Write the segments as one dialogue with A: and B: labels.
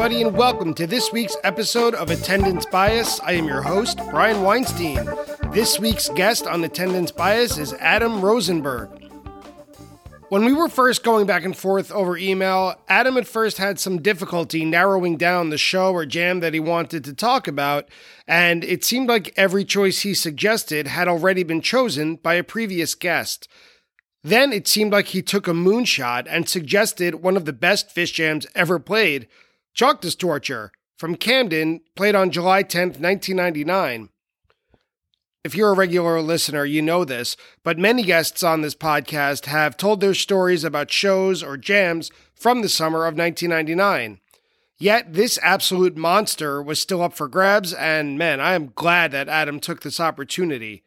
A: Everybody, and welcome to this week's episode of Attendance Bias. I am your host, Brian Weinstein. This week's guest on Attendance Bias is Adam Rosenberg. When we were first going back and forth over email, Adam at first had some difficulty narrowing down the show or jam that he wanted to talk about, and it seemed like every choice he suggested had already been chosen by a previous guest. Then it seemed like he took a moonshot and suggested one of the best Phish jams ever played, Chalk Torture, from Camden, played on July 10th, 1999. If you're a regular listener, you know this, but many guests on this podcast have told their stories about shows or jams from the summer of 1999. Yet this absolute monster was still up for grabs, and man, I am glad that Adam took this opportunity.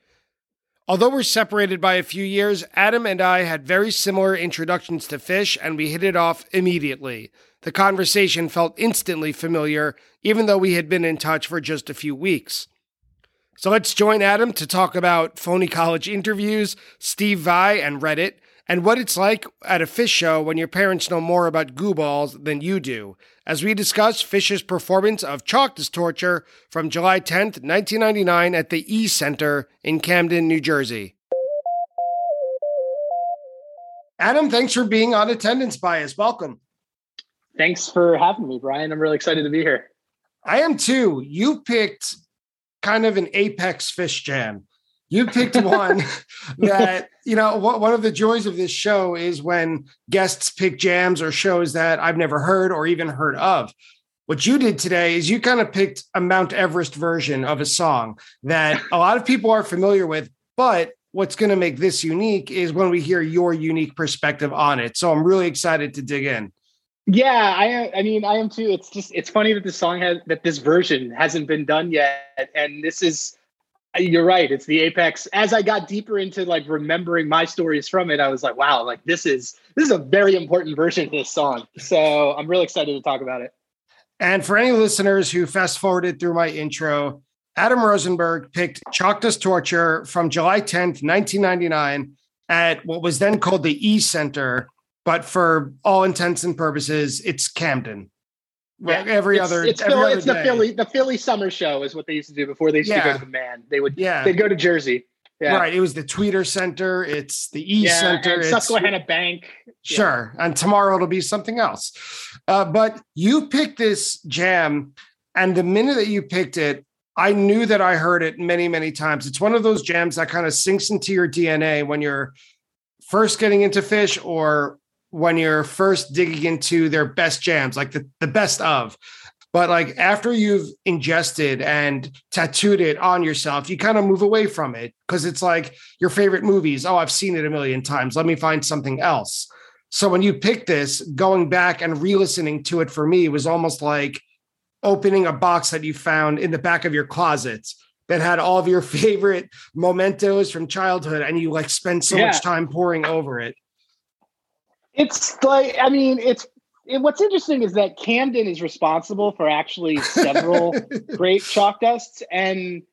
A: Although we're separated by a few years, Adam and I had very similar introductions to Phish, and we hit it off immediately. The conversation felt instantly familiar, even though we had been in touch for just a few weeks. So let's join Adam to talk about phony college interviews, Steve Vai, and Reddit, and what it's like at a Phish show when your parents know more about goo balls than you do, as we discuss Phish's performance of Chalk Torture from July 10th, 1999 at the E Center in Camden, New Jersey. Adam, thanks for being on attendance bias. Welcome.
B: Thanks for having me, Brian. I'm really excited to be here.
A: I am too. You picked kind of an apex Phish jam. You picked one that, you know, one of the joys of this show is when guests pick jams or shows that I've never heard or even heard of. What you did today is you kind of picked a Mount Everest version of a song that a lot of people are familiar with, but what's going to make this unique is when we hear your unique perspective on it. So I'm really excited to dig in.
B: Yeah, I I mean I am too. It's just it's funny that this song has that this version hasn't been done yet, and this is you're right. It's the apex. As I got deeper into like remembering my stories from it, I was like, wow, like this is this is a very important version of this song. So I'm really excited to talk about it.
A: And for any listeners who fast forwarded through my intro, Adam Rosenberg picked Dust Torture from July 10th, 1999, at what was then called the E Center but for all intents and purposes, it's Camden.
B: Yeah, every it's, other, it's, every Philly, other it's the Philly, the Philly summer show is what they used to do before they used yeah. to go to the man. They would, yeah, they'd go to Jersey.
A: Yeah. Right. It was the Tweeter Center. It's the E yeah, Center.
B: And Susquehanna Bank.
A: Sure. And tomorrow it'll be something else. Uh, but you picked this jam, and the minute that you picked it, I knew that I heard it many, many times. It's one of those jams that kind of sinks into your DNA when you're first getting into Phish or when you're first digging into their best jams, like the, the best of. But like after you've ingested and tattooed it on yourself, you kind of move away from it because it's like your favorite movies. Oh, I've seen it a million times. Let me find something else. So when you pick this, going back and re-listening to it for me was almost like opening a box that you found in the back of your closet that had all of your favorite mementos from childhood and you like spend so yeah. much time poring over it.
B: It's like I mean, it's it, what's interesting is that Camden is responsible for actually several great chalk dusts, and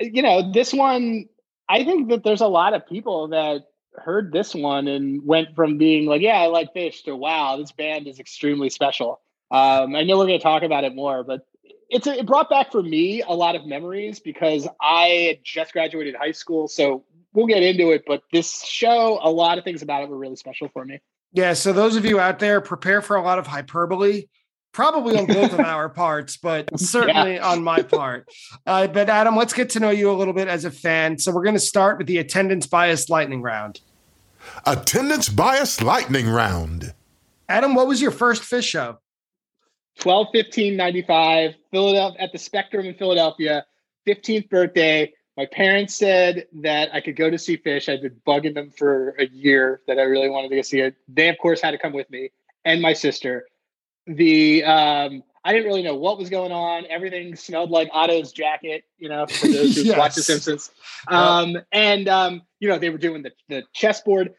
B: you know this one. I think that there's a lot of people that heard this one and went from being like, "Yeah, I like Phish," to "Wow, this band is extremely special." Um, I know we're going to talk about it more, but it's a, it brought back for me a lot of memories because I had just graduated high school, so we'll get into it. But this show, a lot of things about it were really special for me.
A: Yeah. So those of you out there, prepare for a lot of hyperbole, probably on both of our parts, but certainly yeah. on my part. Uh, but Adam, let's get to know you a little bit as a fan. So we're going to start with the attendance bias lightning round.
C: Attendance bias lightning round.
A: Adam, what was your first Phish show?
B: 12 15 95 Philadelphia at the Spectrum in Philadelphia, 15th birthday my parents said that I could go to see Phish. I'd been bugging them for a year that I really wanted to go see it. They, of course, had to come with me and my sister. The um, I didn't really know what was going on. Everything smelled like Otto's jacket, you know, for those who yes. watch The Simpsons. Um, and um, you know, they were doing the the chessboard.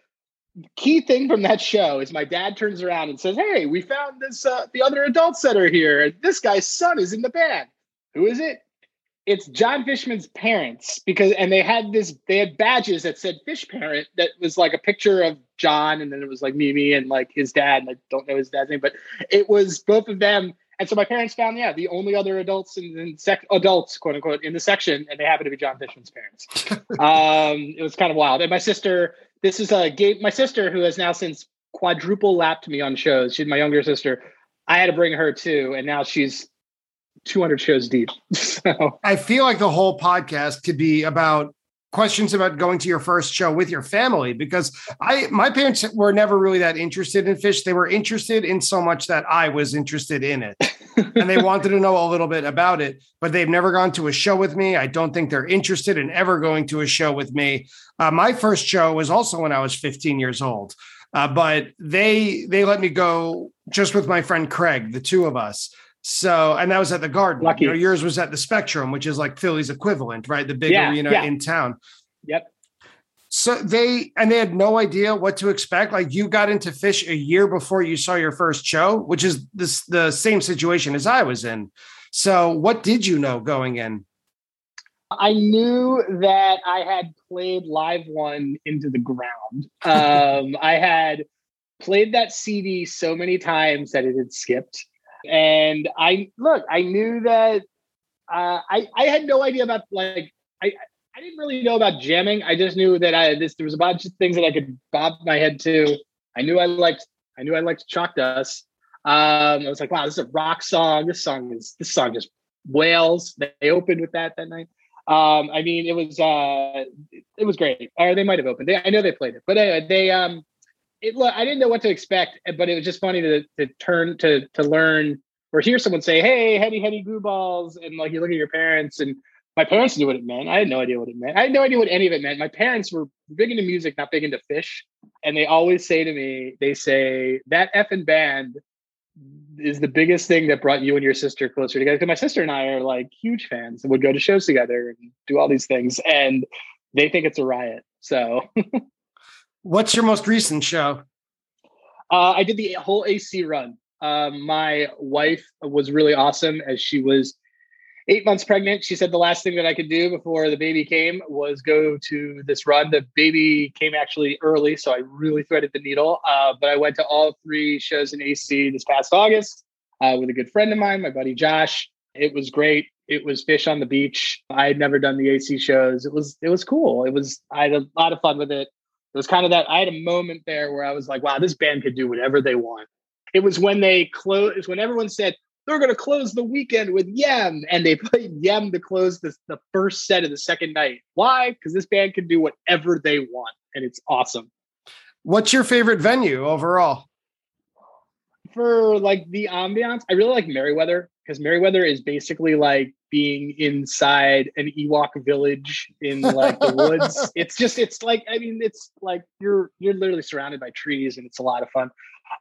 B: Key thing from that show is my dad turns around and says, "Hey, we found this uh, the other adults that are here. This guy's son is in the band. Who is it? It's Jon Fishman's parents because and they had this they had badges that said Phish parent that was like a picture of Jon and then it was like Mimi and like his dad and I don't know his dad's name but it was both of them And so my parents found, yeah, the only other adults in, in sec- adults, quote unquote, in the section, and they happened to be Jon Fishman's parents. um, it was kind of wild. And my sister, this is a gay, my sister who has now since quadruple lapped me on shows. She's my younger sister. I had to bring her too, and now she's 200 shows deep. so
A: I feel like the whole podcast could be about questions about going to your first show with your family because I my parents were never really that interested in Phish. They were interested in so much that I was interested in it. and they wanted to know a little bit about it, but they've never gone to a show with me. I don't think they're interested in ever going to a show with me. Uh, my first show was also when I was 15 years old. Uh, but they they let me go just with my friend Craig, the two of us. So, and that was at the Garden.
B: Lucky.
A: You know, yours was at the Spectrum, which is like Philly's equivalent, right? The big
B: Yeah,
A: arena
B: yeah.
A: in town.
B: Yep.
A: So they and they had no idea what to expect. Like you got into Phish a year before you saw your first show, which is this the same situation as I was in. So what did you know going in?
B: I knew that I had played Live One into the ground. Um, I had played that CD so many times that it had skipped. And I look, I knew that uh, I I had no idea about like I I didn't really know about jamming. I just knew that I this there was a bunch of things that I could bob my head to. I knew I liked I knew I liked Chalk Dust. Um, I was like, wow, this is a rock song. This song is this song just wails. They opened with that that night. Um, I mean, it was uh, it was great. Or they might have opened. They, I know they played it, but anyway, they um, it. look, I didn't know what to expect, eh, but it was just funny to to turn to to learn or hear someone say, "Hey, heady heady glue balls," and like you look at your parents, and my parents knew what it meant. I had no idea what it meant. I had no idea what any of it meant. My parents were big into music, not big into Phish, and they always say to me, they say that effing band is the biggest thing that brought you and your sister closer together. Because my sister and I are like huge fans and would go to shows together and do all these things, and they think it's a riot. So
A: What's your most recent show?
B: uh, I did the whole AC run. Um, my wife was really awesome as she was eight months pregnant. She said the last thing that I could do before the baby came was go to this run. The baby came actually early, so I really threaded the needle. Uh, but I went to all three shows in AC this past August uh, with a good friend of mine, my buddy Josh. It was great. It was Phish on the beach. I had never done the AC shows. It was it was cool. It was I had a lot of fun with it. It was kind of that I had a moment there where I was like, wow, this band could do whatever they want. It was when they closed, it's when everyone said they're going to close the weekend with YEM, and they played YEM to close the, the first set of the second night. Why? Because this band can do whatever they want, and it's awesome.
A: What's your favorite venue overall?
B: For like the ambiance, I really like Merriweather because Merriweather is basically like being inside an Ewok village in like the woods. It's just, it's like, I mean, it's like you're you're literally surrounded by trees, and it's a lot of fun.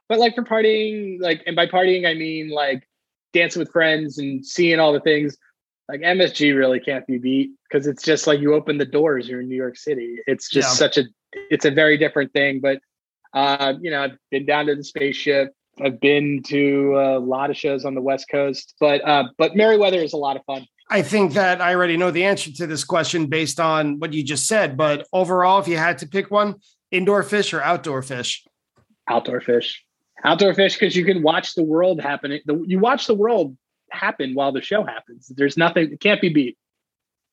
B: But like for partying, like, and by partying I mean like dancing with friends and seeing all the things. Like MSG really can't be beat because it's just like you open the doors. You're in New York City. It's just
A: Yeah.
B: such a, it's a very different thing. But uh, you know, I've been down to the spaceship. I've been to a lot of shows on the West Coast, but uh, but Merriweather is a lot of fun.
A: I think that I already know the answer to this question based on what you just said. But overall, if you had to pick one, indoor Phish or outdoor Phish?
B: Outdoor Phish, outdoor Phish, because you can watch the world happening. The, you watch the world happen while the show happens. There's nothing. It can't be beat.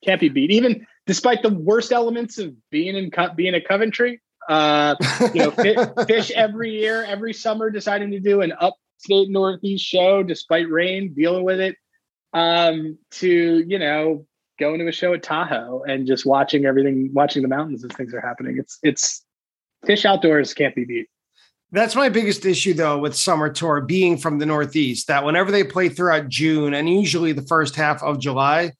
B: Can't be beat. Even despite the worst elements of being in being at Coventry. Uh, you know, fi- Phish every year, every summer, deciding to do an upstate Northeast show despite rain, dealing with it. Um, to you know, going to a show at Tahoe and just watching everything, watching the mountains as things are happening. It's it's Phish outdoors can't be beat.
A: That's my biggest issue, though, with Summer Tour being from the Northeast. That whenever they play throughout June and usually the first half of July,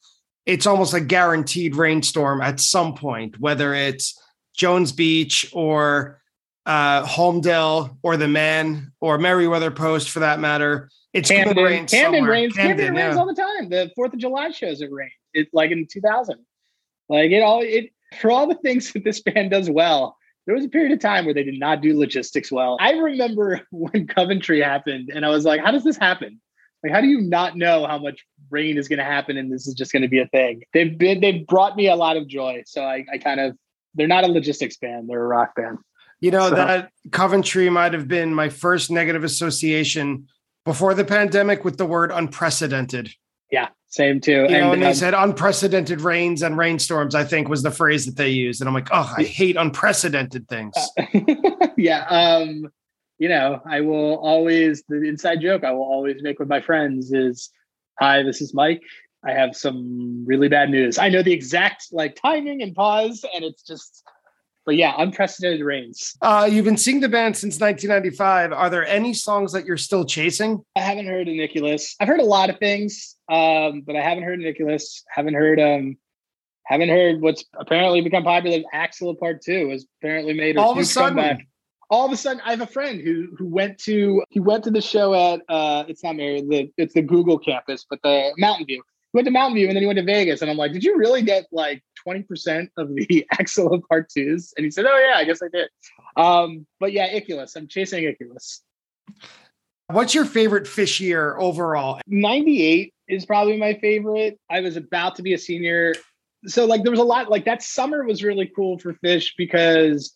A: it's almost a guaranteed rainstorm at some point, whether it's Jones Beach or uh, Holmdel or the Man or Merriweather Post for that matter. It's going to rain
B: Camden
A: somewhere.
B: rains. Camden,
A: Camden,
B: rains
A: yeah.
B: all the time. The Fourth of July shows it rained. It like in 2000. Like it all. It for all the things that this band does well. There was a period of time where they did not do logistics well. I remember when Coventry happened, and I was like, "How does this happen? Like, how do you not know how much rain is going to happen, and this is just going to be a thing?" They've been they've brought me a lot of joy. So I, I kind of they're not a logistics band; they're a rock band.
A: You know,
B: So-
A: that Coventry might have been my first negative association before the pandemic with the word unprecedented.
B: Yeah, same too.
A: You
B: and,
A: know, and they
B: um,
A: said unprecedented rains and rainstorms, I think was the phrase that they used. And I'm like, oh, I hate unprecedented things.
B: yeah. Um, you know, I will always the inside joke I will always make with my friends is, "Hi, this is Mike. I have some really bad news. I know the exact like timing and pause, and it's just, but yeah, unprecedented rains.
A: Uh, you've been seeing the band since 1995. Are there any songs that you're still chasing?
B: I haven't heard of Icculus. I've heard a lot of things, um, but I haven't heard Icculus. Haven't heard um, haven't heard what's apparently become popular. Axilla Part Two has apparently made a
A: All of a sudden.
B: comeback. All of a sudden, I have a friend who who went to he went to the show at uh, it's not Mary, the it's the Google campus, but the Mountain View. He went to Mountain View and then he went to Vegas, and I'm like, did you really get like 20 percent of the Axilla Part Twos? And he said, oh yeah, I guess I did. Um, but yeah, Icculus. I'm chasing Icculus.
A: What's your favorite Phish year overall?
B: 98 is probably my favorite. I was about to be a senior. So like there was a lot like that summer was really cool for Phish because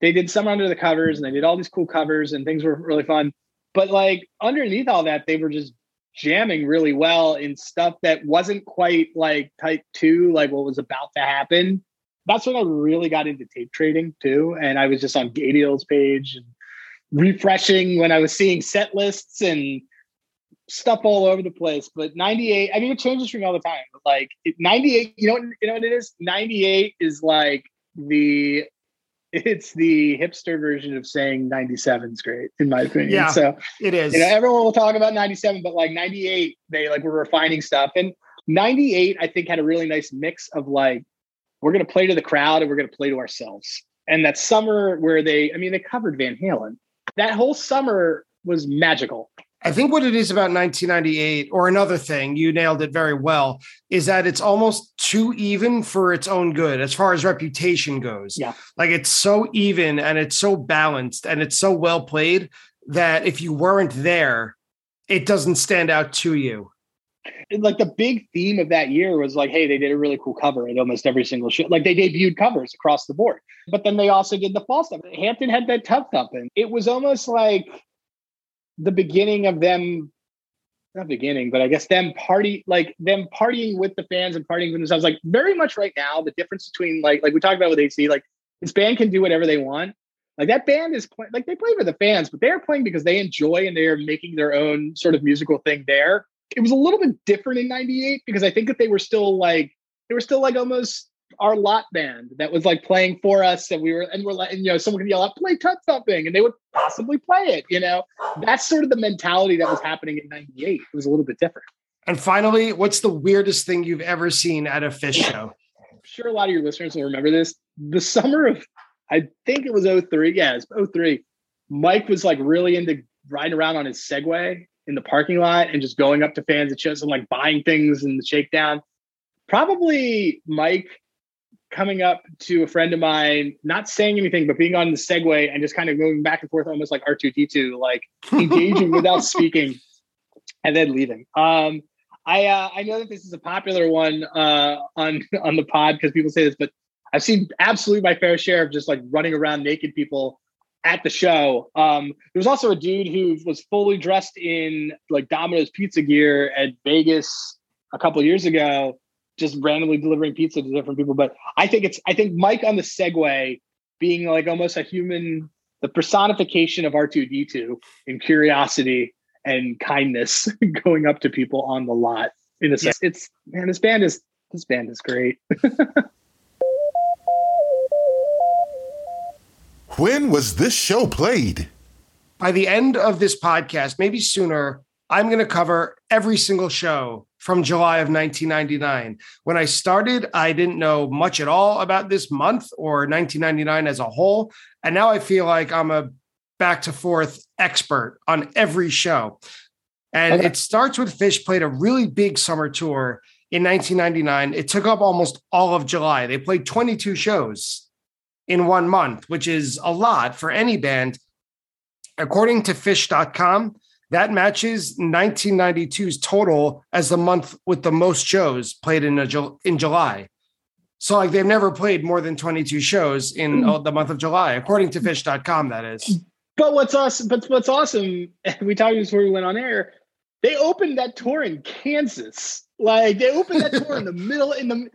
B: they did summer under the covers and they did all these cool covers and things were really fun. But like underneath all that, they were just jamming really well in stuff that wasn't quite like type two, like what was about to happen. That's when I really got into tape trading too. And I was just on Gadiel's page and refreshing when I was seeing set lists and stuff all over the place. But 98, I mean, it changes for me all the time. But like 98, you know what, you know what it is? 98 is like the it's the hipster version of saying 97 is great, in my opinion.
A: Yeah.
B: So
A: It is.
B: you know, everyone will talk about 97, but like 98, they like were refining stuff. And 98, I think, had a really nice mix of like, we're gonna play to the crowd and we're gonna play to ourselves. And that summer where they, I mean, they covered Van Halen. That whole summer was magical.
A: I think what it is about 1998, or another thing, you nailed it very well, is that it's almost too even for its own good as far as reputation goes.
B: Yeah.
A: Like it's so even and it's so balanced and it's so well played that if you weren't there, it doesn't stand out to you.
B: And, like the big theme of that year was like, hey, they did a really cool cover at almost every single show. Like they debuted covers across the board, but then they also did the fall stuff. Hampton had that tub thumping. It was almost like the beginning of them, not beginning, but I guess them party, like them partying with the fans and partying with themselves. Like very much right now, the difference between like like we talked about with AC, like this band can do whatever they want. Like that band is play- like they play for the fans, but they're playing because they enjoy and they're making their own sort of musical thing there it was a little bit different in 98 because I think that they were still like they were still like almost our lot band that was like playing for us and we were and we're like and, you know someone could yell out play touch something and they would possibly play it you know? That's sort of the mentality that was happening in 98 it was a little bit different.
A: And finally, what's the weirdest thing you've ever seen at a Phish show?
B: I'm sure a lot of your listeners will remember this. The summer of I think it was 03 yeah it's 03 Mike was like really into riding around on his Segway in the parking lot and just going up to fans at shows and like buying things in the shakedown. Probably Mike coming up to a friend of mine, not saying anything, but being on the Segway and just kind of moving back and forth, almost like R2D2, like engaging without speaking, and then leaving. Um, I uh, I know that this is a popular one uh, on on the pod because people say this, but I've seen absolutely my fair share of just like running around naked people at the show. Um, there was also a dude who was fully dressed in like Domino's pizza gear at Vegas a couple of years ago, just randomly delivering pizza to different people. But I think it's I think Mike on the Segway being like almost a human, the personification of R2D2 in curiosity and kindness, going up to people on the lot. In a sense, it's man, this band is this band is great.
C: When was this show played?
A: By the end of this podcast, maybe sooner, I'm going to cover every single show from July of 1999. When I started, I didn't know much at all about this month or 1999 as a whole. And now I feel like I'm a back to forth expert on every show. And
B: Okay.
A: it starts with Phish played a really big summer tour in 1999. It took up almost all of July. They played 22 shows in one month, which is a lot for any band. According to Phish.com, that matches 1992's total as the month with the most shows played in a, in July. So, like, they've never played more than 22 shows in uh, the month of July, according to Phish.com. That is.
B: But what's awesome, but what's awesome, we talked before we went on air, they opened that tour in Kansas. Like they opened that tour in the middle in the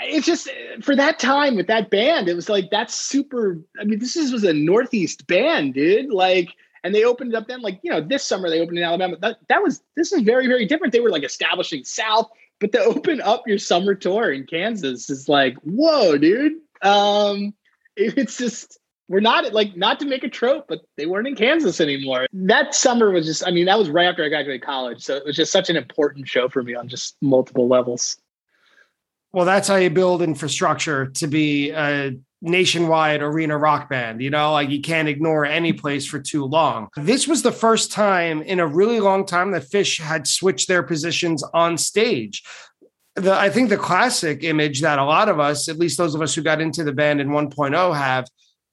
B: it's just for that time with that band, it was like that's super. I mean, this is, was a Northeast band, dude. Like, and they opened it up then, like, you know, this summer they opened in Alabama. That, that was this is very, very different. They were like establishing South, but to open up your summer tour in Kansas is like, whoa, dude. Um, it's just we're not like not to make a trope, but they weren't in Kansas anymore. That summer was just, I mean, that was right after I graduated college. So it was just such an important show for me on just multiple levels.
A: Well, that's how you build infrastructure to be a nationwide arena rock band. You know, like you can't ignore any place for too long. This was the first time in a really long time that Phish had switched their positions on stage. The, I think the classic image that a lot of us, at least those of us who got into the band in 1.0, have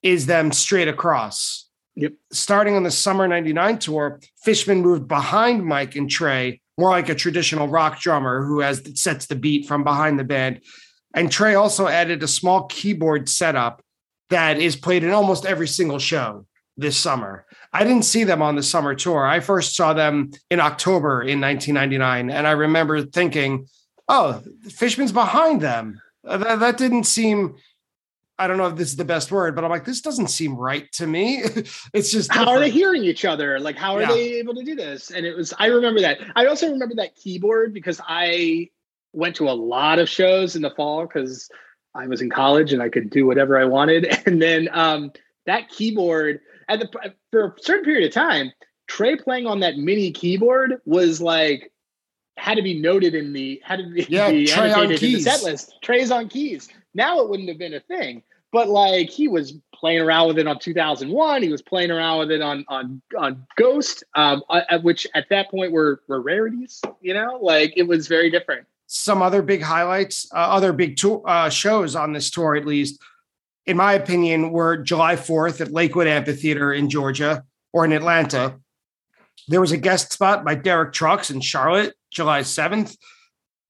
A: is them straight across.
B: Yep.
A: Starting on the summer 99 tour, Fishman moved behind Mike and Trey more like a traditional rock drummer who has sets the beat from behind the band. And Trey also added a small keyboard setup that is played in almost every single show this summer. I didn't see them on the summer tour. I first saw them in October in 1999, and I remember thinking, "Oh, Fishman's behind them." Uh, that, that didn't seem I don't know if this is the best word, but I'm like, this doesn't seem right to me. it's just
B: different. how are they hearing each other? Like, how are yeah. they able to do this? And it was, I remember that. I also remember that keyboard because I went to a lot of shows in the fall because I was in college and I could do whatever I wanted. And then um, that keyboard at the for a certain period of time, Trey playing on that mini keyboard was like had to be noted in the had to be,
A: yeah,
B: be
A: Trey
B: annotated
A: in
B: the set list. Trey's on keys. Now it wouldn't have been a thing. But like he was playing around with it on 2001. He was playing around with it on on on Ghost, um, at which at that point were were rarities. You know, like it was very different.
A: Some other big highlights, uh, other big tour uh, shows on this tour, at least, in my opinion, were July 4th at Lakewood Amphitheater in Georgia or in Atlanta. There was a guest spot by Derek Trucks in Charlotte, July 7th.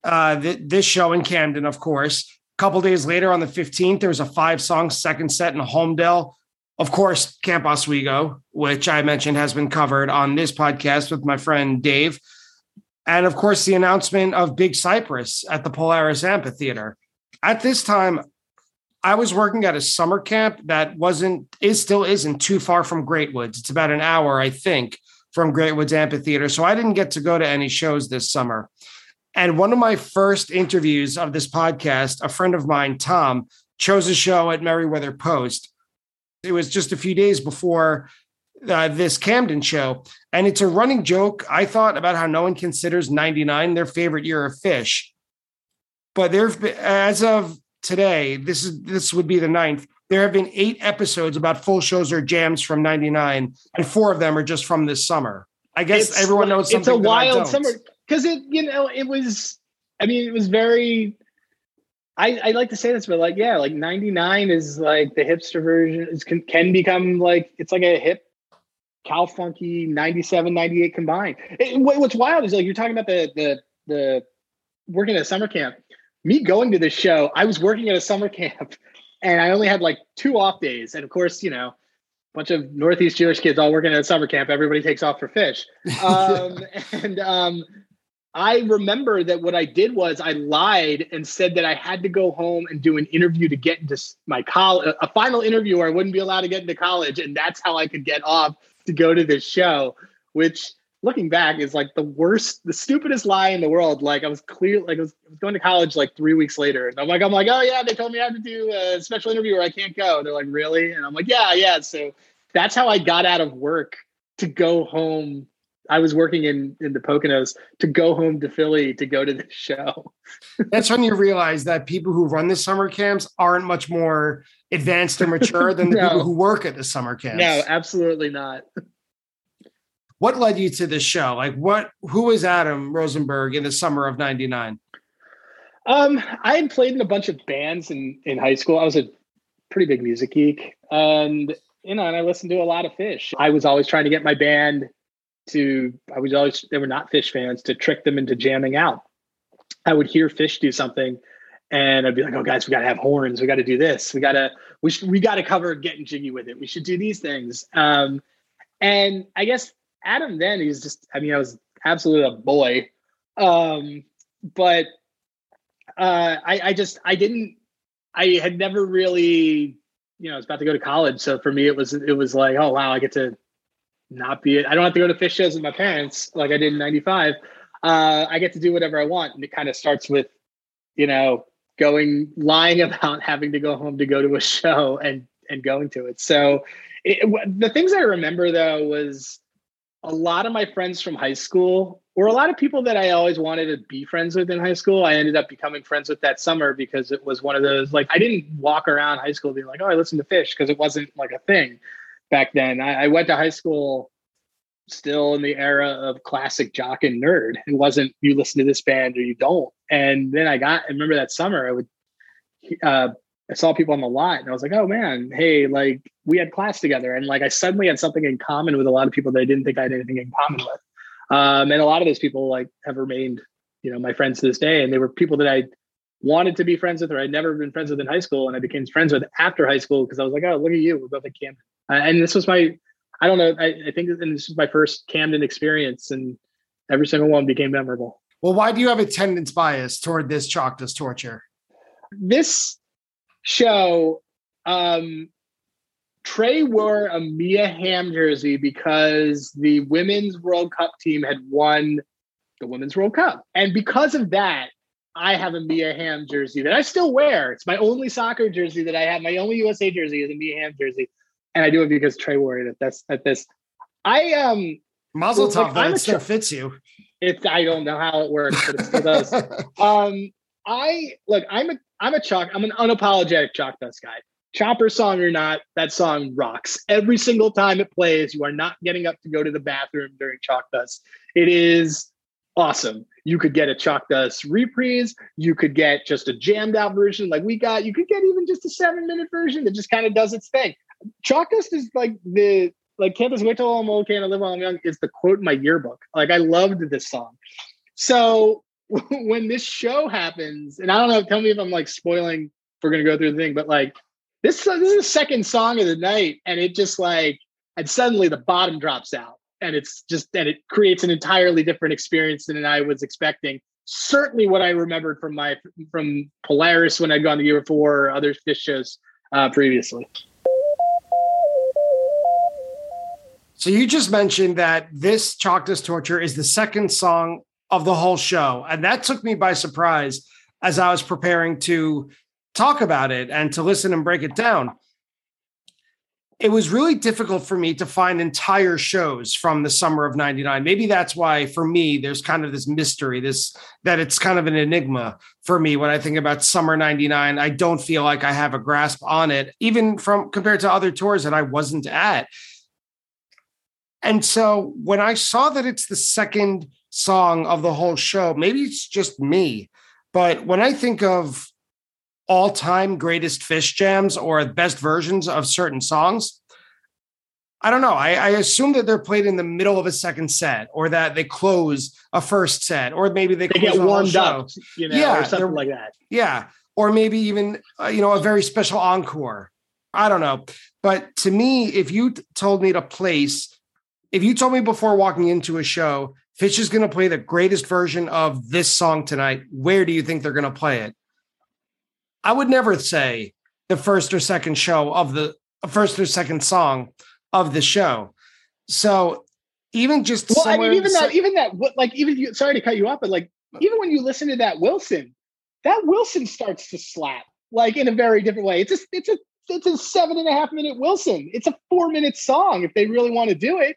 A: Uh, th- this show in Camden, of course A couple days later on the 15th, there was a five song second set in Holmdel. Of course, Camp Oswego, which I mentioned has been covered on this podcast with my friend Dave. And of course, the announcement of Big Cypress at the Polaris Amphitheater. At this time, I was working at a summer camp that wasn't, is still isn't too far from Great Woods. It's about an hour, I think, from Great Woods Amphitheater. So I didn't get to go to any shows this summer. And one of my first interviews of this podcast, a friend of mine, Tom, chose a show at Merriweather Post. It was just a few days before uh, this Camden show. And it's a running joke, I thought, about how no one considers 99 their favorite year of Phish. But there, as of today, this is this would be the ninth. There have been eight episodes about full shows or jams from 99, and four of them are just from this summer. I guess it's, everyone knows something.
B: It's a wild summer because it you know it was i mean it was very I, I like to say this, but like, yeah, like 99 is like the hipster version is can, can become like, it's like a hip cow funky 97, 98 combined. It, what's wild is like, you're talking about the, the, the working at a summer camp, me going to this show, I was working at a summer camp and I only had like two off days. And of course, you know, a bunch of Northeast Jewish kids all working at a summer camp. Everybody takes off for Phish. Um, and, um, I remember that what I did was I lied and said that I had to go home and do an interview to get into my college, a final interview where I wouldn't be allowed to get into college. And that's how I could get off to go to this show, which looking back is like the worst, the stupidest lie in the world. Like I was clear, like I was, I was going to college like three weeks later. And I'm like, I'm like, oh yeah, they told me I have to do a special interview or I can't go. They're like, really? And I'm like, yeah, yeah. So that's how I got out of work to go home I was working in in the Poconos to go home to Philly to go to the show.
A: That's when you realize that people who run the summer camps aren't much more advanced or mature than the no. people who work at the summer camps.
B: No, absolutely not.
A: What led you to this show? Like what who was Adam Rosenberg in the summer of 99?
B: Um, I had played in a bunch of bands in in high school. I was a pretty big music geek and you know, and I listened to a lot of Phish. I was always trying to get my band to I was always they were not Phish fans to trick them into jamming out. I would hear Phish do something and I'd be like, "Oh guys, we got to have horns. We got to do this. We got to we we got to cover getting jiggy with it. We should do these things." Um, And I guess Adam then he's just I mean I was absolutely a boy. Um, but uh, I, I just I didn't I had never really you know I was about to go to college, so for me it was it was like oh wow I get to not be it. I don't have to go to Phish shows with my parents like I did in '95. Uh, I get to do whatever I want, and it kind of starts with you know going lying about having to go home to go to a show and and going to it. So it, the things I remember though was a lot of my friends from high school or a lot of people that I always wanted to be friends with in high school. I ended up becoming friends with that summer because it was one of those like I didn't walk around high school being like, oh, I listen to Phish because it wasn't like a thing back then. I, I, went to high school still in the era of classic jock and nerd. It wasn't you listen to this band or you don't. And then I got I remember that summer I would uh, I saw people on the lot and I was like, oh man, hey, like we had class together. And like I suddenly had something in common with a lot of people that I didn't think I had anything in common with. Um, and a lot of those people like have remained, you know, my friends to this day. And they were people that I wanted to be friends with or I'd never been friends with in high school. And I became friends with after high school because I was like, oh, look at you. We're both at Camden. Uh, and this was my, I don't know, I, I think and this was my first Camden experience. And every single one became memorable.
A: Well, why do you have attendance bias toward this dust torture?
B: This show, um, Trey wore a Mia Hamm jersey because the women's World Cup team had won the Women's World Cup. And because of that, I have a Mia Hamm jersey that I still wear. It's my only soccer jersey that I have. My only USA jersey is a Mia Hamm jersey. And I do it because Trey wore it at this at this. I um
A: Mazel tov, like, it still fits you.
B: It's I don't know how it works, but it still does. um I look, I'm a I'm a chalk, I'm an unapologetic chalk dust guy. Chopper song or not, that song rocks. Every single time it plays, you are not getting up to go to the bathroom during chalk dust. It is awesome. You could get a chalk dust reprise. You could get just a jammed out version like we got. You could get even just a seven minute version that just kind of does its thing. Chalk dust is like the like can't this wait till I'm old, can't I live while I'm young is the quote in my yearbook. Like I loved this song. So when this show happens, and I don't know, tell me if I'm like spoiling if we're gonna go through the thing, but like this, this is the second song of the night, and it just like, and suddenly the bottom drops out, and it's just, and it creates an entirely different experience than I was expecting. Certainly, what I remembered from my from Polaris when I'd gone the year before, or other Phish shows uh, previously.
A: So you just mentioned that this Chalk Torture is the second song of the whole show. And that took me by surprise as I was preparing to talk about it and to listen and break it down. It was really difficult for me to find entire shows from the summer of 99. Maybe that's why for me there's kind of this mystery, this that it's kind of an enigma for me when I think about summer 99. I don't feel like I have a grasp on it even from compared to other tours that I wasn't at. And so when I saw that it's the second song of the whole show, maybe it's just me, but when I think of all time greatest Phish jams or best versions of certain songs. I don't know. I, I, assume that they're played in the middle of a second set, or that they close a first set, or maybe they,
B: they get warmed up, you know, yeah, or something like that.
A: Yeah, or maybe even uh, you know a very special encore. I don't know, but to me, if you t- told me to place, if you told me before walking into a show, Phish is going to play the greatest version of this song tonight, where do you think they're going to play it? I would never say the first or second show of the first or second song of the show. So even just
B: well, I mean, even that, even that, like, even you, sorry to cut you off, but like, even when you listen to that Wilson, that Wilson starts to slap like in a very different way. It's a, it's a, it's a seven and a half minute Wilson. It's a four minute song if they really want to do it.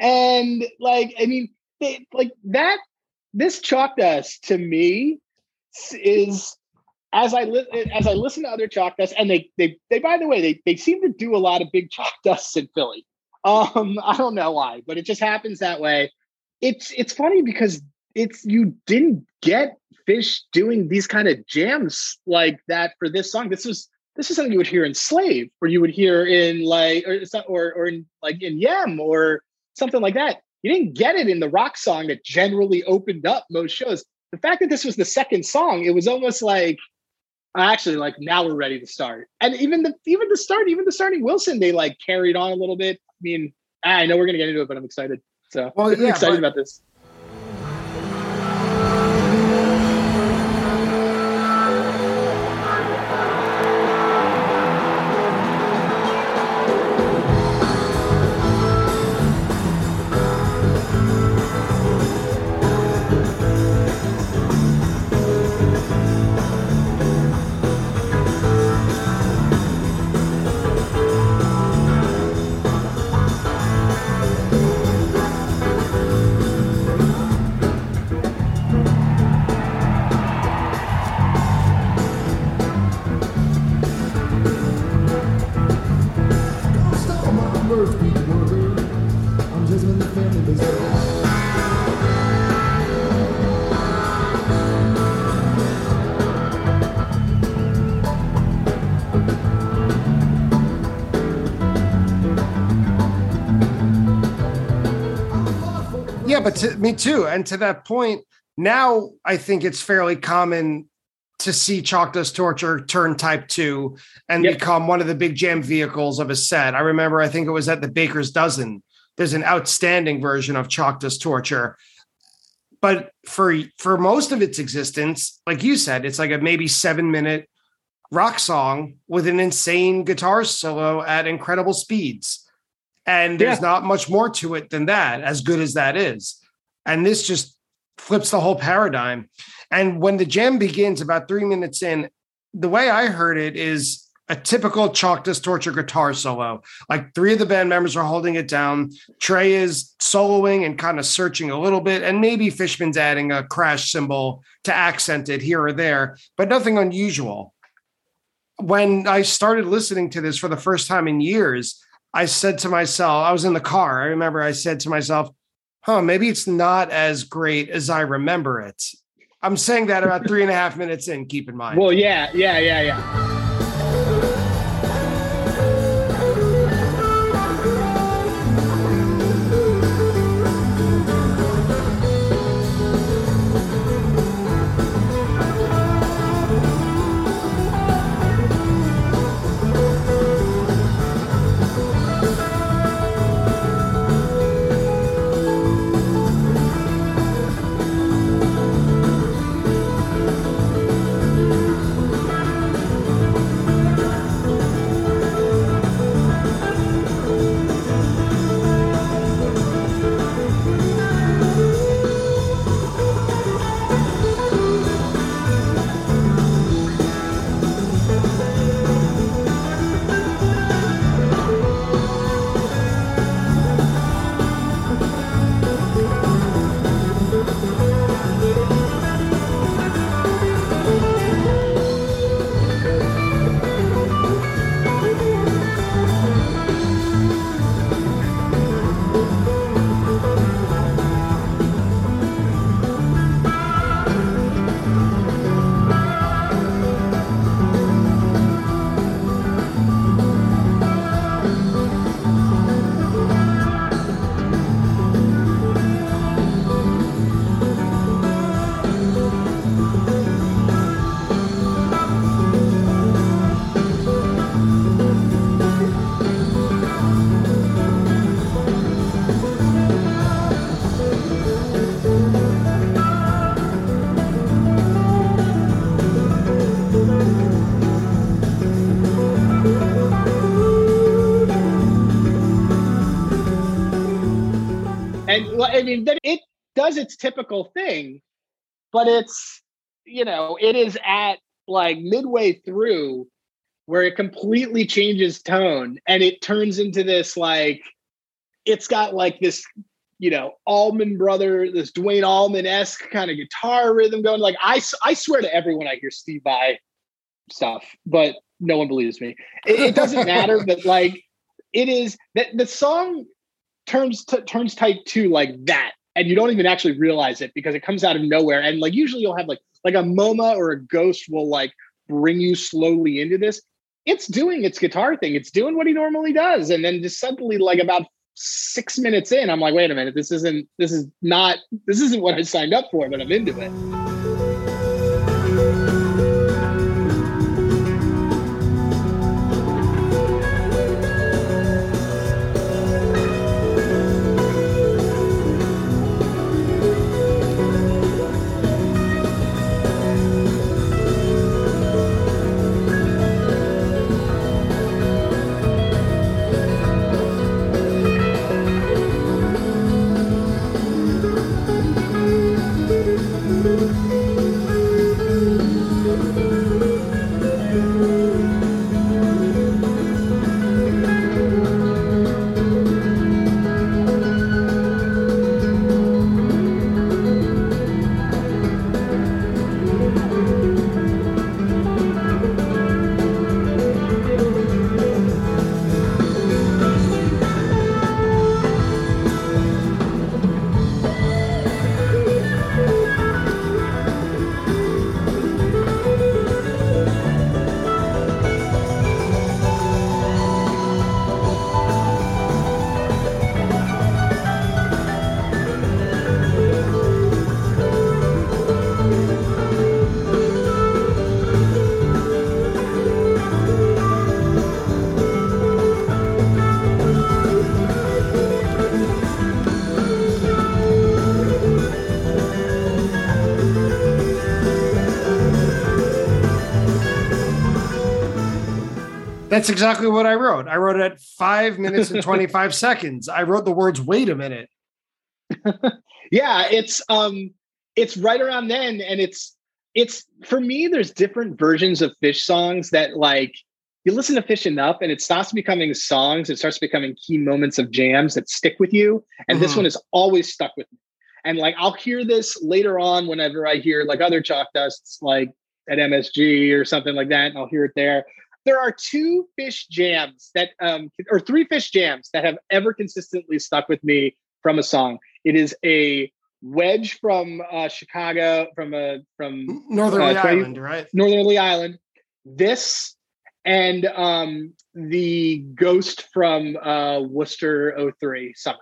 B: And like, I mean, they, like that, this chalk dust to me is as I li- as I listen to other chalk dusts, and they they they by the way they they seem to do a lot of big chalk dusts in Philly. Um, I don't know why, but it just happens that way. It's it's funny because it's you didn't get Phish doing these kind of jams like that for this song. This is this is something you would hear in Slave, or you would hear in like or or, or in like in YEM or something like that. You didn't get it in the rock song that generally opened up most shows. The fact that this was the second song, it was almost like actually like now we're ready to start and even the even the start even the starting wilson they like carried on a little bit i mean I know we're gonna get into it, but I'm excited. So
A: Well, yeah,
B: excited about this.
A: Yeah, but to, me too. And to that point, now I think it's fairly common to see Chalk Dust Torture turn type two and
B: Yep.
A: become one of the big jam vehicles of a set. I remember, I think it was at the Baker's Dozen. There's an outstanding version of Chalk Dust Torture. But for for most of its existence, like you said, it's like a maybe seven minute rock song with an insane guitar solo at incredible speeds. And there's
B: Yeah.
A: not much more to it than that, as good as that is. And this just flips the whole paradigm. And when the jam begins about three minutes in, the way I heard it is a typical Chalk Dust Torture guitar solo. Like three of the band members are holding it down. Trey is soloing and kind of searching a little bit, and maybe Fishman's adding a crash cymbal to accent it here or there, but nothing unusual. When I started listening to this for the first time in years, I said to myself, I was in the car. I remember I said to myself, huh, maybe it's not as great as I remember it. I'm saying that about three and a half minutes in, keep in mind.
B: Well, yeah, yeah, yeah, yeah. I mean, then it does its typical thing, but it's you know, it is at like midway through where it completely changes tone and it turns into this like it's got like this you know Allman brother this Duane Allman esque kind of guitar rhythm going like I I swear to everyone I hear Steve Vai stuff but no one believes me. It, it doesn't matter but like it is that the song turns t- turns type two like that and you don't even actually realize it because it comes out of nowhere and like usually you'll have like like a Moma or a ghost will like bring you slowly into this. It's doing its guitar thing. It's doing what he normally does and then just suddenly like about six minutes in i'm like wait a minute. This isn't this is not this isn't what i signed up for but i'm into it
A: that's exactly what I wrote. I wrote it at five minutes and 25 seconds. I wrote the words, wait a minute.
B: yeah, it's um it's right around then and it's it's for me there's different versions of Phish songs that like you listen to Phish enough and it stops becoming songs it starts becoming key moments of jams that stick with you and this
A: Mhm.
B: one is always stuck with me and like i'll hear this later on whenever i hear like other chalk dusts like at msg or something like that and i'll hear it there there are two Phish jams that um or three Phish jams that have ever consistently stuck with me from a song it is a wedge from uh chicago from a from
A: Northern
B: Uh,
A: Ireland, right?
B: Northerly Island. This and um, the Ghost from uh, Worcester 03 Summer,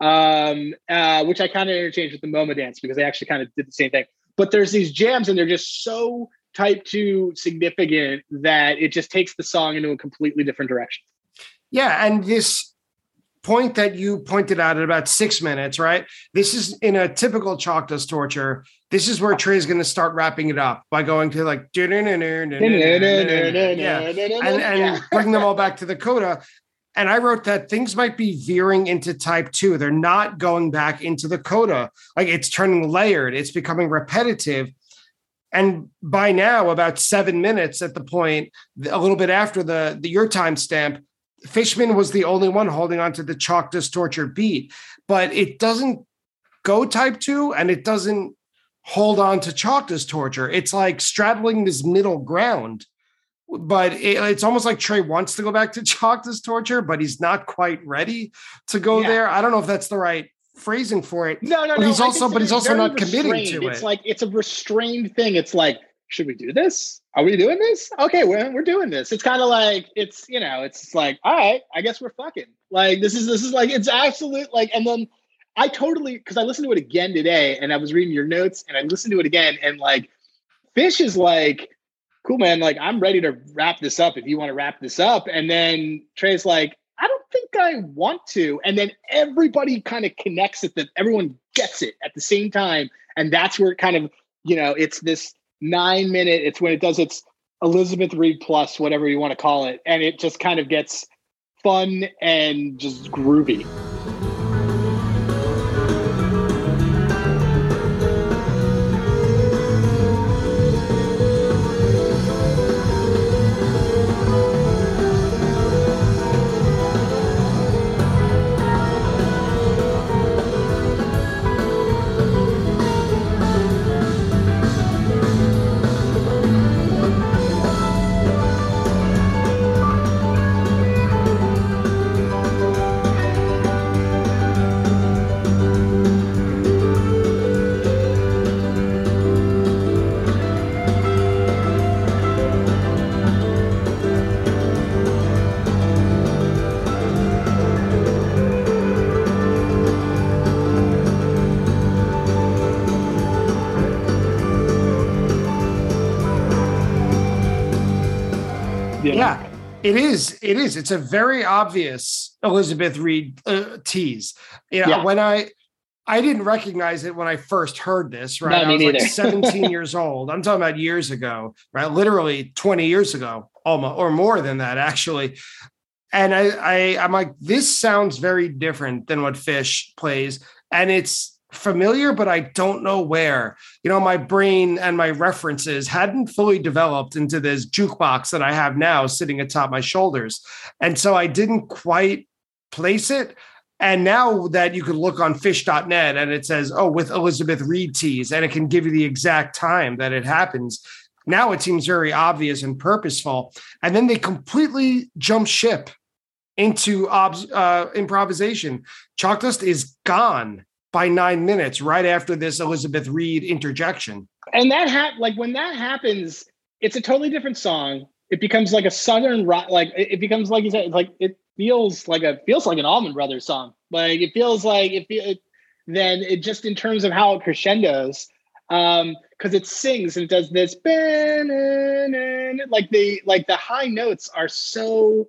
B: um, uh, which I kind of interchanged with the Moma dance because they actually kind of did the same thing. But there's these jams and they're just so type two significant that it just takes the song into a completely different direction.
A: Yeah, and this point that you pointed out at about six minutes, right? This is in a typical chalk dust torture. This is where Trey's going to start wrapping it up by going to like yeah, and and bring them all back to the coda. And I wrote that things might be veering into type two. They're not going back into the coda. Like it's turning layered. It's becoming repetitive. And by now, about seven minutes at the point, a little bit after the, the your time stamp, Fishman was the only one holding on to the chalk dust torture beat. But it doesn't go type two and it doesn't hold on to chalk torture. It's like straddling this middle ground but it, it's almost like Trey wants to go back to chalk torture, but he's not quite ready to go
B: Yeah.
A: there. I don't know if that's the right phrasing for it.
B: No, no,
A: But
B: no.
A: he's also- but he's also not committing to
B: restrained. It's
A: it.
B: like it's a restrained thing. It's like, should we do this? Are we doing this? Okay, we're we're doing this. It's kind of like it's you know, it's like, all right, I guess we're fucking. Like this is this is like it's absolute like, and then I totally because I listened to it again today, and I was reading your notes, and I listened to it again, and like, Fish is like, cool, man. Like I'm ready to wrap this up if you want to wrap this up, and then Trey's like. Think I want to. And then everybody kind of connects it that everyone gets it at the same time. And that's where it kind of, you know, it's this nine minute, it's when it does its Elizabeth Reed plus, whatever you want to call it. And it just kind of gets fun and just groovy.
A: It is. It is. It's a very obvious Elizabeth Reed uh, tease. You know,
B: Yeah.
A: when I I didn't recognize it when I first heard this, right?
B: No,
A: I was like
B: neither.
A: 17 years old. I'm talking about years ago, right? Literally 20 years ago, almost or more than that, actually. And I, I I'm like, this sounds very different than what Phish plays. And it's familiar, but I don't know where. You know, my brain and my references hadn't fully developed into this jukebox that I have now sitting atop my shoulders. And so I didn't quite place it. And now that you can look on phish.net and it says, oh, with Elizabeth Reed tease, and it can give you the exact time that it happens. Now it seems very obvious and purposeful. And then they completely jump ship into uh, improvisation. Chalk Dust is gone by nine minutes right after this Elizabeth Reed interjection.
B: and that like when that happens it's a totally different song. It becomes like a southern rock like it, becomes like you said like it feels like a feels like an Allman Brothers song. Like it feels like it, it then it just in terms of how it crescendos um because it sings and it does this like the like the high notes are so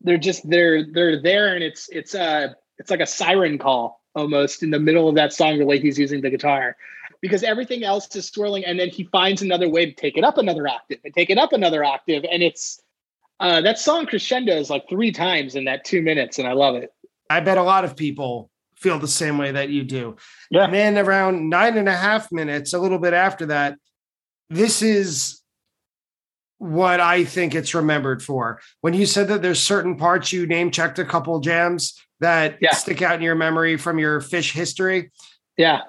B: they're just they're they're there and it's it's uh it's like a siren call almost in the middle of that song the way he's using the guitar because everything else is swirling and then he finds another way to take it up another octave and take it up another octave and it's Uh, that song crescendos like three times in that two minutes, and I love it.
A: I bet a lot of people feel the same way that you do.
B: Yeah.
A: And then around nine and a half minutes, a little bit after that, this is what I think it's remembered for. When you said that there's certain parts you name checked a couple jams that
B: Yeah.
A: stick out in your memory from your Phish history.
B: Yeah,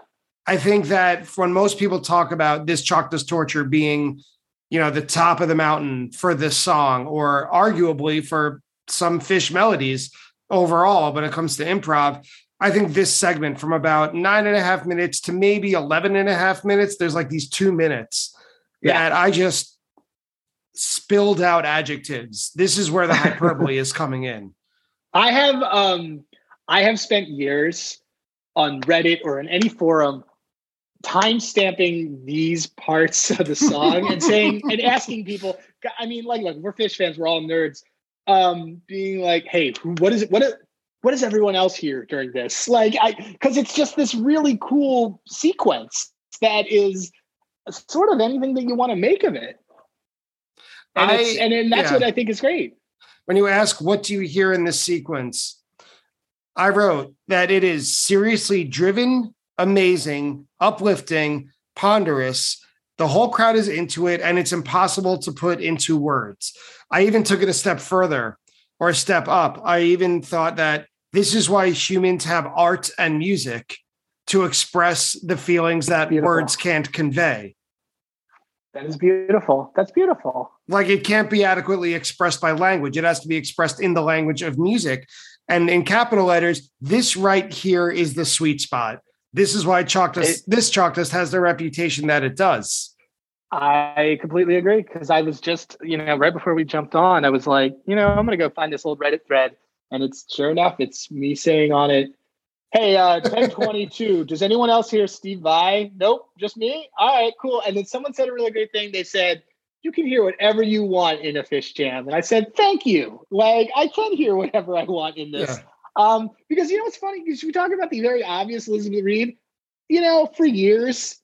A: I think that when most people talk about this does torture being, you know, the top of the mountain for this song, or arguably for some Phish melodies overall, when it comes to improv, I think this segment from about nine and a half minutes to maybe 11 and a half minutes, there's like these two minutes
B: Yeah.
A: that I just spilled out adjectives. This is where the hyperbole is coming in.
B: I have um I have spent years on Reddit or in any forum time stamping these parts of the song and saying and asking people I mean like look we're Phish fans we're all nerds um being like hey what is it what is what is everyone else here during this? Like I because it's just this really cool sequence that is sort of anything that you want to make of it. And
A: I-
B: and, and that's
A: yeah.
B: what I think is great
A: when you ask what do you hear in this sequence? I wrote that it is seriously driven amazing uplifting ponderous. The whole crowd is into it and it's impossible to put into words. I even took it a step further or a step up. I even thought that this is why humans have art and music to express the feelings that
B: Beautiful.
A: words can't convey
B: that is beautiful that's beautiful
A: like it can't be adequately expressed by language. It has to be expressed in the language of music. And in capital letters, this right here is the sweet spot. This is why chalk dust,
B: It-
A: this chalk dust has the reputation that it does.
B: I completely agree because I was just, you know, right before we jumped on, I was like, you know, I'm gonna go find this old Reddit thread, and it's sure enough, it's me saying on it, "Hey, uh, 1022, does anyone else hear Steve Vai? Nope, just me. All right, cool." And then someone said a really great thing. They said, "You can hear whatever you want in a Phish jam," and I said, "Thank you. Like, I can hear whatever I want in this."
A: Yeah.
B: Um, because you know what's funny? Because we talk about the very obvious Elizabeth Reed. You know, for years,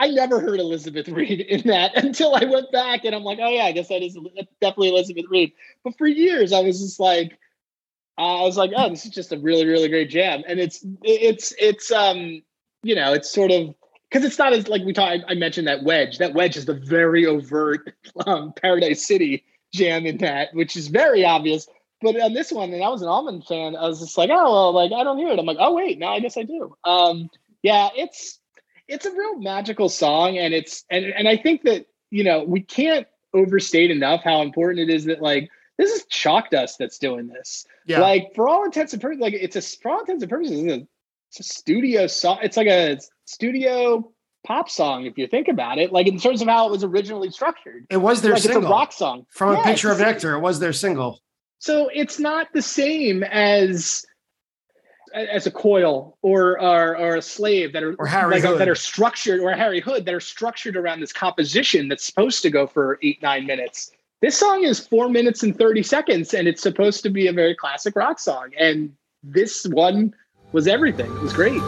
B: I never heard Elizabeth Reed in that until I went back and I'm like, oh yeah, I guess that is definitely Elizabeth Reed. But for years, I was just like, I was like, oh, this is just a really, really great jam, and it's it's it's um you know it's sort of because it's not as like we talked. I mentioned that wedge. That wedge is the very overt um, Paradise City jam in that, which is very obvious. But on this one, and I was an Allman fan, I was just like, oh well, like I don't hear it. I'm like, oh wait, now I guess I do. Um, yeah, it's it's a real magical song, and it's and and I think that you know we can't overstate enough how important it is that like this is Chalk Dust that's doing this.
A: Yeah.
B: Like for all intents and purposes, like it's a for all intents and purposes, it's a, it's a studio song. It's like a studio pop song if you think about it. Like in terms of how it was originally structured.
A: it was their
B: like
A: single
B: it's a rock song
A: from
B: Yeah,
A: a picture of nectar. It was their single.
B: So it's not the same as as a coil or or, or a slave that are
A: Or Harry
B: like, that are structured or Harry Hood that are structured around this composition that's supposed to go for eight nine minutes. This song is four minutes and thirty seconds, and it's supposed to be a very classic rock song. And this one was everything. It was great.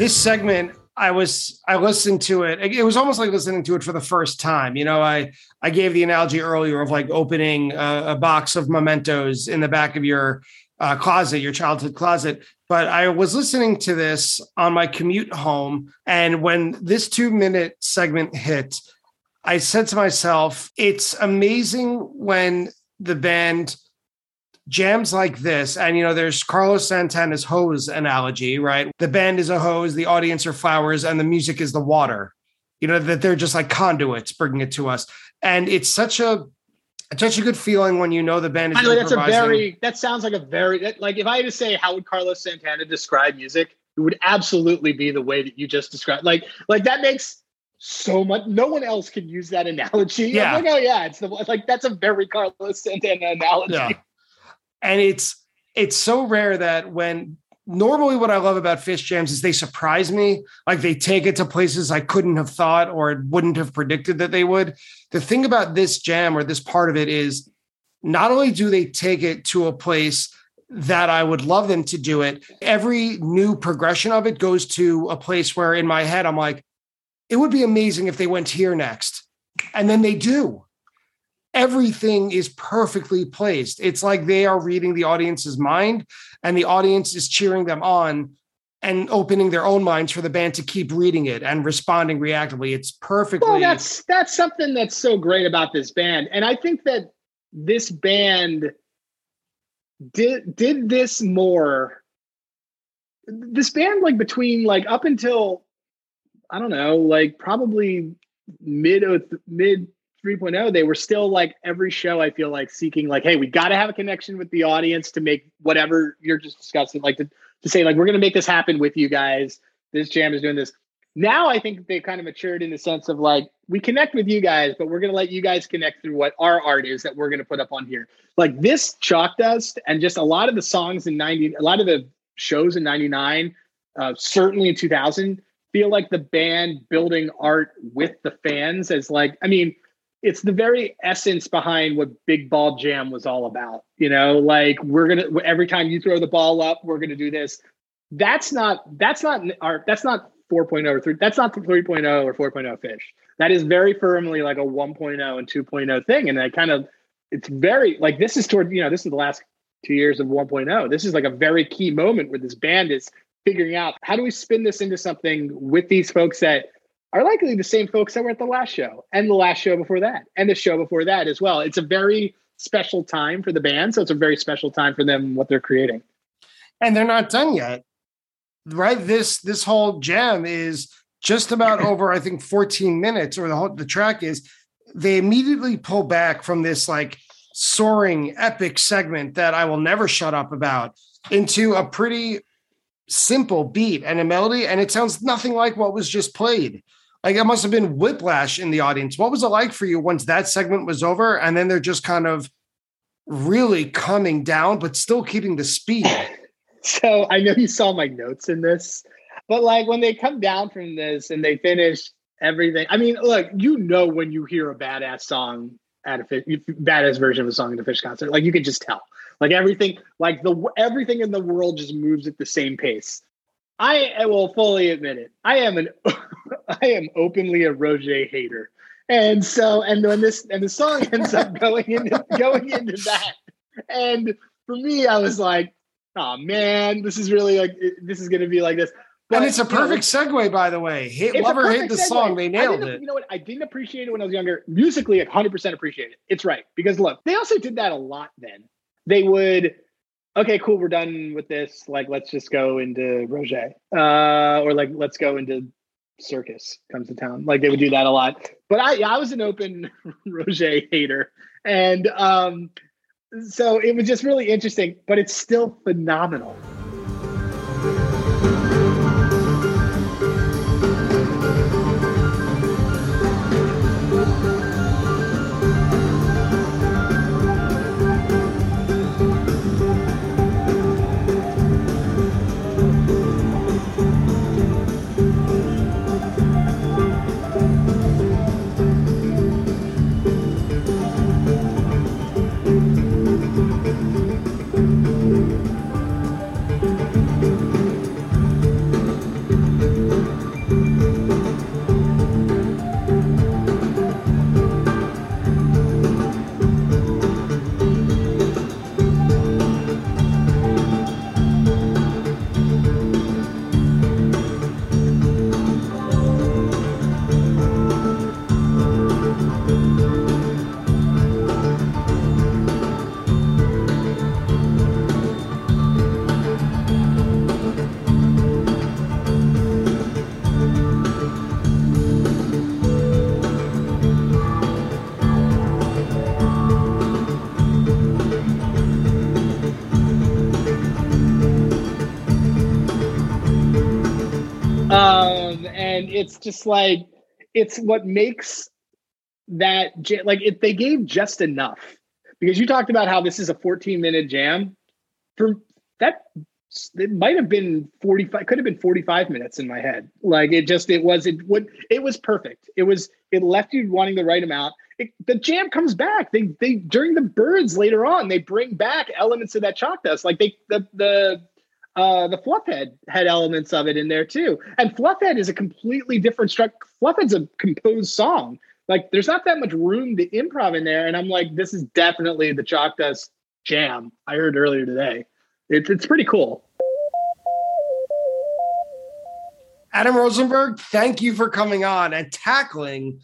A: This segment I was I listened to it. It was almost like listening to it for the first time. You know, I I gave the analogy earlier of like opening a, a box of mementos in the back of your uh, closet, your childhood closet. But I was listening to this on my commute home, and when this two minute segment hit, I said to myself, "It's amazing when the band." Jams like this and you know there's carlos santana's hose analogy right the band is a hose the audience are flowers and the music is the water you know that they're just like conduits bringing it to us and it's such a it's such a good feeling when you know the band is
B: the way, that's a very that sounds like a very that, like if I had to say how would Carlos Santana describe music, it would absolutely be the way that you just described. Like like that makes so much. No one else can use that analogy. I'm
A: Yeah.
B: like oh yeah, it's the like that's a very Carlos Santana analogy.
A: Yeah. And it's it's so rare that when normally what I love about Phish jams is they surprise me. Like they take it to places I couldn't have thought or wouldn't have predicted that they would. The thing about this jam or this part of it is not only do they take it to a place that I would love them to do it, every new progression of it goes to a place where in my head I'm like, it would be amazing if they went here next. And then they do everything is perfectly placed. It's like they are reading the audience's mind and the audience is cheering them on and opening their own minds for the band to keep reading it and responding reactively. It's perfectly
B: Well, that's that's something that's so great about this band, and I think that this band did did this more. This band, like between like up until I don't know, like probably mid mid 3.0, they were still like every show. I feel like seeking like, hey, we got to have a connection with the audience to make whatever you're just discussing, like to to say like we're going to make this happen with you guys. This jam is doing this now I think they've kind of matured in the sense of like we connect with you guys, but we're gonna let you guys connect through what our art is that we're gonna put up on here. Like this chalk dust and just a lot of the songs in 90, a lot of the shows in 99, uh, certainly in 2000, feel like the band building art with the fans as like, I mean, it's the very essence behind what Big Ball Jam was all about. You know, like we're gonna every time you throw the ball up, we're gonna do this. That's not that's not our that's not 4.0 or 3 that's not the 3.0 or 4.0 Phish that is very firmly like a 1.0 and 2.0 thing and i kind of it's very like this is toward you know this is the last two years of 1.0 this is like a very key moment where this band is figuring out how do we spin this into something with these folks that are likely the same folks that were at the last show and the last show before that and the show before that as well it's a very special time for the band so it's a very special time for them what they're creating
A: and they're not done yet. Right? This this whole jam is just about over, I think, 14 minutes, or the whole the track is. They immediately pull back from this like soaring epic segment that I will never shut up about into a pretty simple beat and a melody, and it sounds nothing like what was just played. Like it must have been whiplash in the audience. What was it like for you once that segment was over, and then they're just kind of really coming down, but still keeping the speed?
B: so I know you saw my notes in this, but like when they come down from this and they finish everything, I mean, look, you know when you hear a badass song at a Phish, badass version of a song at a Phish concert, like you can just tell. Like everything, like the everything in the world just moves at the same pace. I will fully admit it. I am an I am openly a Roger hater. And so and when this and the song ends up going into going into that. And for me, I was like, oh man, this is really like this is gonna be like this.
A: and it's a
B: you know,
A: perfect segue, by the way. Hit
B: it's a
A: love or hate the
B: segue.
A: song, they nailed it.
B: You know what? I didn't appreciate it when I was younger. Musically, 100% appreciate it. It's right. Because look, they also did that a lot then. They would, okay, cool, we're done with this. Like, let's just go into Roger. Uh, or like, let's go into Circus comes to town. Like, they would do that a lot. But I, I was an open Roger hater. And um, so it was just really interesting, but it's still phenomenal. It's just like it's what makes that like if they gave just enough because you talked about how this is a 14 minute jam. For that it might have been 45 could have been 45 minutes in my head. Like it just it was it would it was perfect. It was it left you wanting the right amount. It, the jam comes back. They they during the birds later on they bring back elements of that chalk dust. Like they the the uh, the Fluffhead had elements of it in there too. And Fluffhead is a completely different structure. Fluffhead's a composed song. Like there's not that much room to improv in there. And I'm like, this is definitely the Chalk Dust jam I heard earlier today. It's it's pretty cool.
A: Adam Rosenberg, thank you for coming on and tackling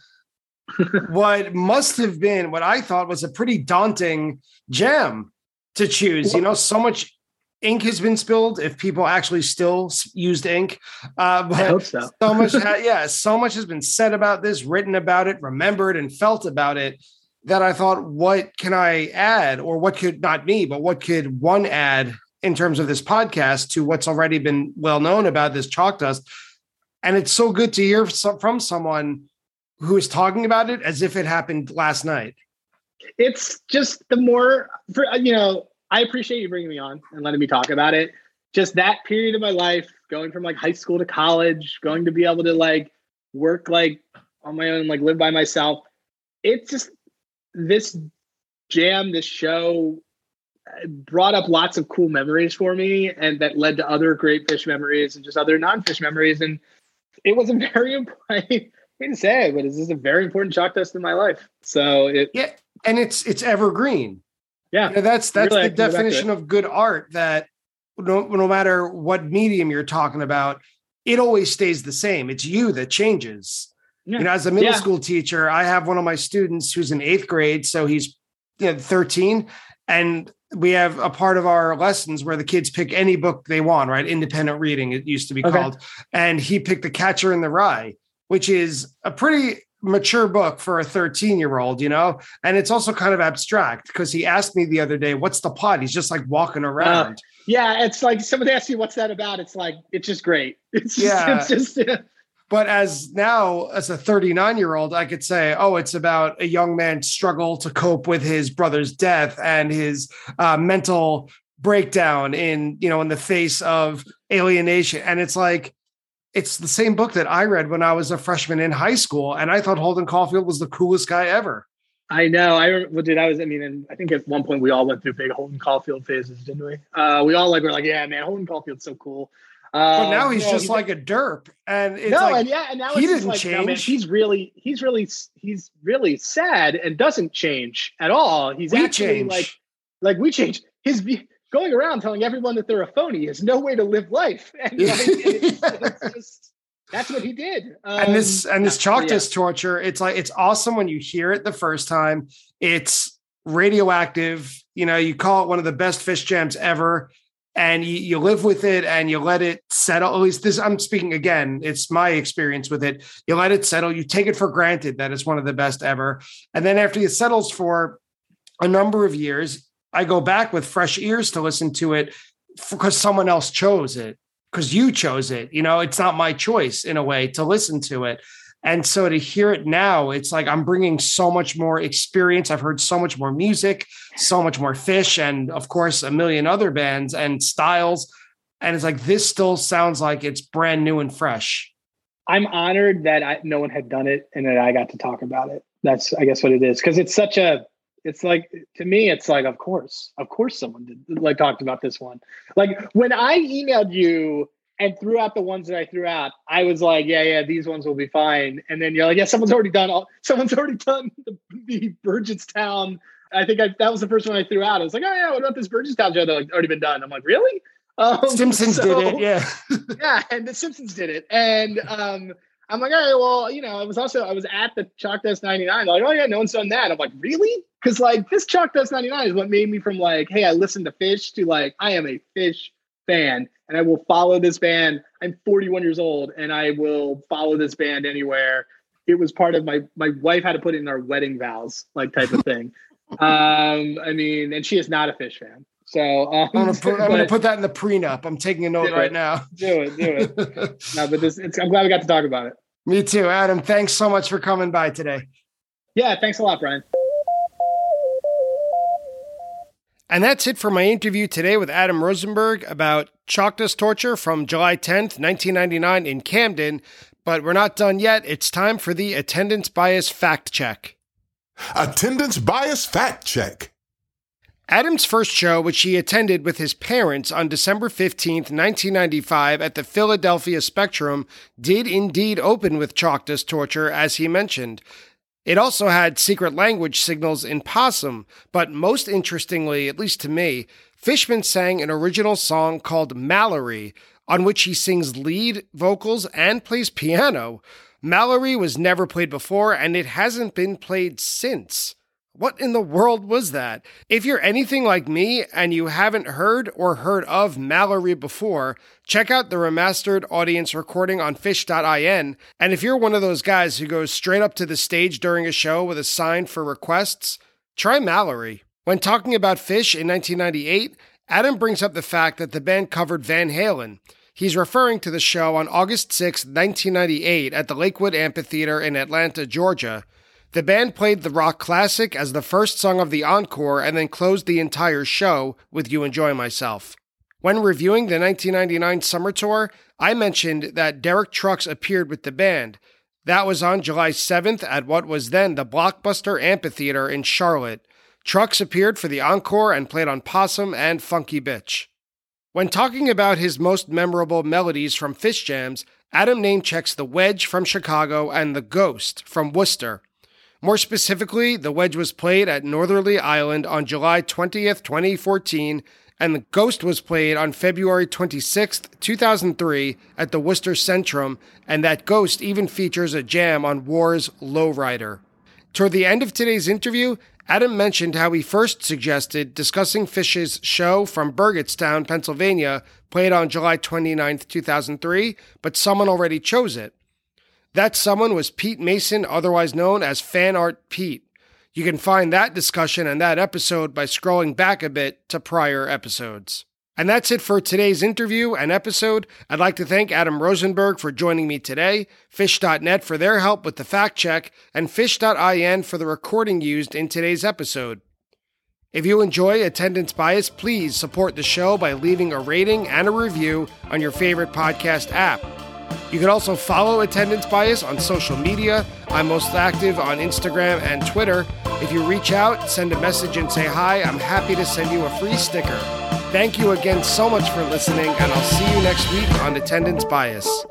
A: what must have been what I thought was a pretty daunting jam to choose. You know, so much ink has been spilled if people actually still used ink. Uh, but
B: I hope so.
A: so much, yeah, so much has been said about this, written about it, remembered, and felt about it that I thought, what can I add, or what could not me, but what could one add in terms of this podcast to what's already been well known about this chalk dust? And it's so good to hear from someone who is talking about it as if it happened last night.
B: It's just the more for you know, I appreciate you bringing me on and letting me talk about it. Just that period of my life, going from like high school to college, going to be able to like work like on my own, like live by myself. It's just this jam, this show uh, brought up lots of cool memories for me and that led to other great Phish memories and just other non-Phish memories. And it was a very important I to say it, but it's just a very important Chalk Dust in my life. So it
A: Yeah, and it's it's evergreen.
B: Yeah.
A: Know, that's that's
B: Really,
A: the
B: can go back to
A: definition of good art. That no, no matter what medium you're talking about, it always stays the same. It's you that changes.
B: Yeah.
A: You know, as a middle
B: Yeah.
A: school teacher, I have one of my students who's in eighth grade, so he's you know 13, and we have a part of our lessons where the kids pick any book they want, right? Independent reading, it used to be
B: Okay.
A: called, and he picked The Catcher in the Rye, which is a pretty mature book for a 13 year old, you know, and it's also kind of abstract because he asked me the other day, What's the plot? He's just like walking around.
B: Yeah, it's like somebody asks you what's that about. It's like it's just great. It's just,
A: Yeah.
B: it's just
A: But as now, as a 39 year old, I could say, Oh, it's about a young man's struggle to cope with his brother's death and his uh, mental breakdown in, you know, in the face of alienation. And it's like, it's the same book that I read when I was a freshman in high school. And I thought Holden Caulfield was the coolest guy ever.
B: I know. I remember, well, dude. I was. I mean, and I think at one point we all went through big Holden Caulfield phases, didn't we? Uh, we all like were like, yeah, man, Holden Caulfield's so cool. Uh,
A: But now he's just like a derp. And it's
B: no,
A: like,
B: and yeah, and now
A: he didn't
B: like, no, man,
A: change.
B: he's really, he's really, he's really sad and doesn't change at all. He's
A: we
B: actually
A: change.
B: like, like we change. His going around telling everyone that they're a phony is no way to live life. And, like, it's, it's just that's what he did. Um,
A: and this and this
B: yeah,
A: chalk
B: yeah.
A: torture it's like it's awesome when you hear it the first time it's radioactive you know you call it one of the best Phish jams ever and you, you live with it and you let it settle at least this i'm speaking again it's my experience with it you let it settle you take it for granted that it's one of the best ever and then after it settles for a number of years i go back with fresh ears to listen to it because someone else chose it because you chose it. You know, it's not my choice in a way to listen to it. And so to hear it now, it's like I'm bringing so much more experience. I've heard so much more music, so much more Phish, and of course, a million other bands and styles. And it's like, this still sounds like it's brand new and fresh.
B: I'm honored that I, no one had done it and that I got to talk about it. That's, I guess, what it is. Because it's such a, it's like to me, it's like, of course, of course, someone did like talked about this one. Like when I emailed you And threw out the ones that I threw out, I was like, yeah, yeah, these ones will be fine. And then you're like, yeah, someone's already done all, someone's already done the, the Burgettstown. I think I, that was the first one I threw out. I was like, oh yeah, what about this Burgettstown show that like, already been done? I'm like, really? Um,
A: Simpsons
B: so-
A: did it, yeah.
B: yeah, and the Simpsons did it. And um, I'm like, all right, well, you know, I was also I was at the Chalk Dust 99. Like, oh yeah, no one's done that. I'm like, really? Because like this Chalk Dust 99 is what made me from like, hey, I listen to Phish to like, I am a Phish fan, and I will follow this band. I'm 41 years old, and I will follow this band anywhere. It was part of my my wife had to put it in our wedding vows, like type of thing. um, I mean, and she is not a Phish fan. So um,
A: I'm gonna put, I'm gonna put that in the prenup. I'm taking a note right
B: it.
A: now.
B: do it, do it. No, but this, it's, I'm glad we got to talk about it.
A: Me too, Adam. Thanks so much for coming by today.
B: Yeah, thanks a lot, Brian.
A: And that's it for my interview today with Adam Rosenberg about Chalk Dust Torture from July 10th, 1999 in Camden. But we're not done yet. It's time for the attendance bias fact check.
C: Attendance bias fact check.
A: Adam's first show, which he attended with his parents on December 15th, 1995 at the Philadelphia Spectrum, did indeed open with Dust Torture, as he mentioned. It also had secret language signals in Possum, but most interestingly, at least to me, Fishman sang an original song called Mallory, on which he sings lead vocals and plays piano. Mallory was never played before, and it hasn't been played since. What in the world was that? If you're anything like me and you haven't heard or heard of Mallory before, check out the remastered audience recording on phish.in. And if you're one of those guys who goes straight up to the stage during a show with a sign for requests, try Mallory. When talking about Phish in 1998, Adam brings up the fact that the band covered Van Halen. He's referring to the show on August 6, 1998, at the Lakewood Amphitheater in Atlanta, Georgia. The band played the rock classic as the first song of the encore and then closed the entire show with You Enjoy Myself. When reviewing the 1999 summer tour, I mentioned that Derek Trucks appeared with the band. That was on July 7th at what was then the Blockbuster Amphitheater in Charlotte. Trucks appeared for the encore and played on Possum and Funky Bitch. When talking about his most memorable melodies from Phish Jams, Adam name checks The Wedge from Chicago and The Ghost from Worcester. More specifically, the wedge was played at Northerly Island on July 20th, 2014, and the Ghost was played on February 26th, 2003 at the Worcester Centrum, and that Ghost even features a jam on War's Lowrider. Toward the end of today's interview, Adam mentioned how he first suggested discussing Phish's show from Burgettstown, Pennsylvania, played on July 29th, 2003, but someone already chose it. That someone was Pete Mason, otherwise known as Fan Art Pete. You can find that discussion and that episode by scrolling back a bit to prior episodes. And that's it for today's interview and episode. I'd like to thank Adam Rosenberg for joining me today, Phish.net for their help with the fact check, and Phish.in for the recording used in today's episode. If you enjoy Attendance Bias, please support the show by leaving a rating and a review on your favorite podcast app. You can also follow Attendance Bias on social media. I'm most active on Instagram and Twitter. If you reach out, send a message and say hi, I'm happy to send you a free sticker. Thank you again so much for listening, and I'll see you next week on Attendance Bias.